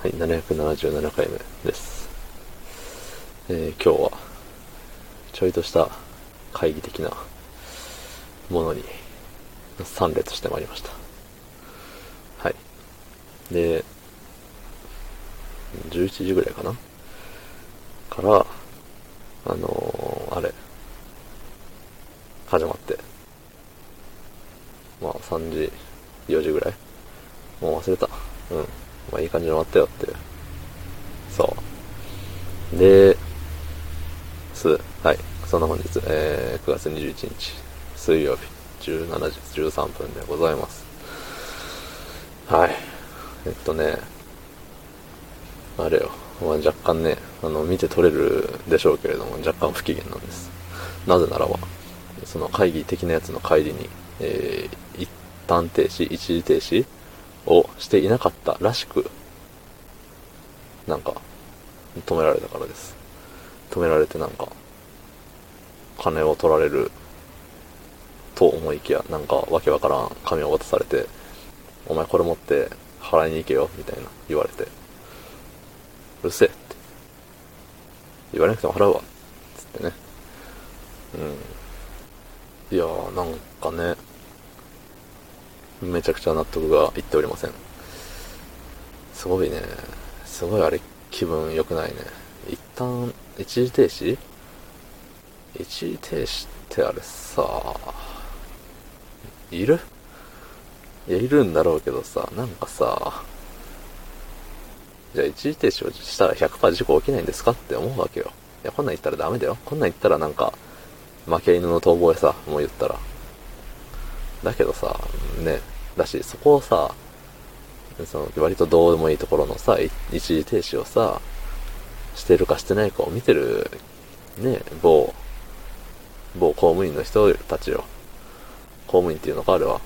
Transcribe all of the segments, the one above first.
はい、777回目です。えー今日は、ちょいとした会議的なものに参列してまいりました。はい。で、11時ぐらいかな？から、あのーあれ、始まって、まあ3時、4時ぐらい？もう忘れた。うん。まあいい感じに終わったよっていう。そう。で、す、はい。そんな本日、えー、9月21日、水曜日、17時13分でございます。はい。えっとね、あれよ。まあ、若干ね、あの、見て取れるでしょうけれども、若干不機嫌なんです。なぜならば、その会議的なやつの帰りに、えー、一旦停止、一時停止をしていなかったらしく、なんか、止められたからです。止められてなんか、金を取られると思いきや、なんかわけわからん紙を渡されて、お前これ持って払いに行けよ、みたいな言われて、うるせえって。言われなくても払うわ、つってね。うん。いやー、なんかね、めちゃくちゃ納得がいっておりません。すごいね。すごいあれ、気分良くないね。一旦、一時停止？一時停止ってあれさ、いる？いや、いるんだろうけどさ、なんかさ、じゃあ一時停止をしたら100%事故起きないんですかって思うわけよ。いや、こんなん言ったらダメだよ。こんなん言ったらなんか、負け犬の逃亡やさ、もう言ったら。だけどさ、ね、だし、そこをさ、その割とどうでもいいところのさ、一時停止をさ、してるかしてないかを見てる、ね、某、某公務員の人たちよ。公務員っていうのがあるわ。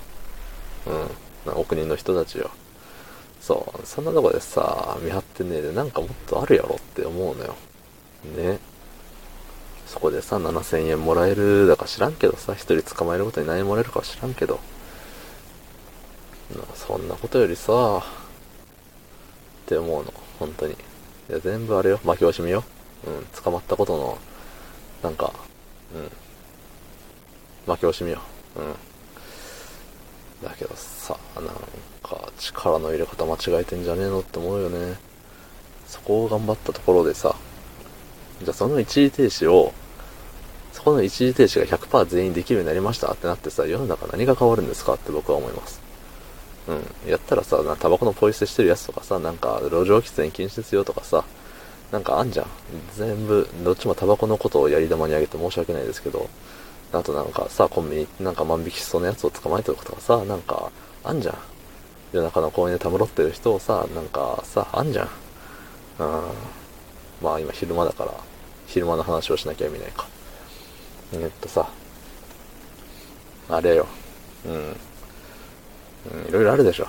うん。お国の人たちよ。そう。そんなとこでさ、見張ってねえで、なんかもっとあるやろって思うのよ。ね。こでさ、7000円もらえるだか知らんけどさ、一人捕まえることに何円もらえるかは知らんけど、そんなことよりさ、って思うの、本当に。いや、全部あれよ、負け惜しみよ。うん、捕まったことの、なんか、うん、負け惜しみよ。うん。だけどさ、なんか、力の入れ方間違えてんじゃねえのって思うよね。そこを頑張ったところでさ、じゃあその一時停止を、そこの一時停止が100%全員できるようになりましたってなってさ、世の中何が変わるんですかって僕は思います。うん。やったらさ、タバコのポイ捨てしてるやつとかさ、なんか路上喫煙禁止ですよとかさ、なんかあんじゃん。全部、どっちもタバコのことをやり玉にあげて申し訳ないですけど、あとなんかさ、コンビニなんか万引きしそうなやつを捕まえておくとかさ、なんか、あんじゃん。夜中の公園でたむろってる人をさ、なんかさ、あんじゃん。うん。まあ今昼間だから、昼間の話をしなきゃ意味ないか。えっとさ、あれよ。うん。うん、いろいろあるでしょ。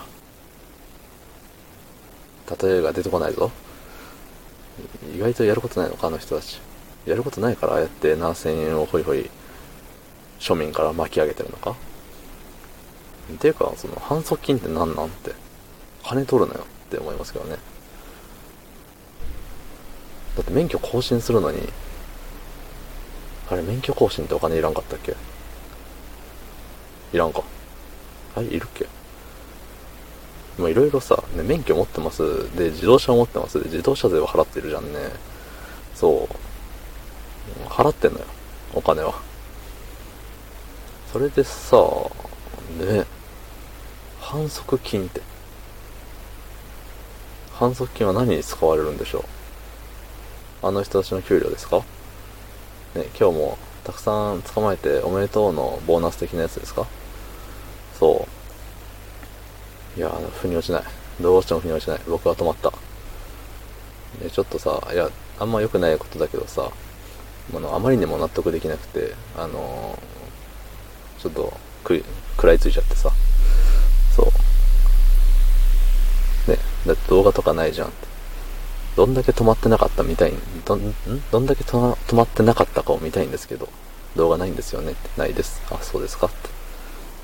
例えが出てこないぞ。意外とやることないのか、あの人たち。やることないから、ああやって7000円をホイホイ、庶民から巻き上げてるのかっていうか、その、反則金って何なんって。金取るのよって思いますけどね。だって免許更新するのに、あれ免許更新ってお金いらんかったっけ？いらんか。はい、いるっけ？まあいろいろさ、ね、免許持ってます。で、自動車持ってます。で、自動車税は払ってるじゃんね。そう。払ってんのよ。お金は。それでさ、ね、反則金って。反則金は何に使われるんでしょう？あの人たちの給料ですか？ね、今日もたくさん捕まえておめでとうのボーナス的なやつですか？そう。いや、腑に落ちない。どうしても腑に落ちない。僕は止まった。で、ちょっとさ、いや、あんま良くないことだけどさ、あの、あまりにも納得できなくて、あのーちょっと、くい、食らいついちゃってさ。そう。ね、だって動画とかないじゃんって。どんだけ止まってなかったみたいどん、どんだけ止ま止まってなかったかを見たいんですけど、動画ないんですよねって。ないです。あ、そうですかって。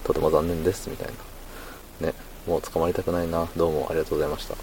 とても残念です、みたいな。ね、もう捕まりたくないな。どうもありがとうございました。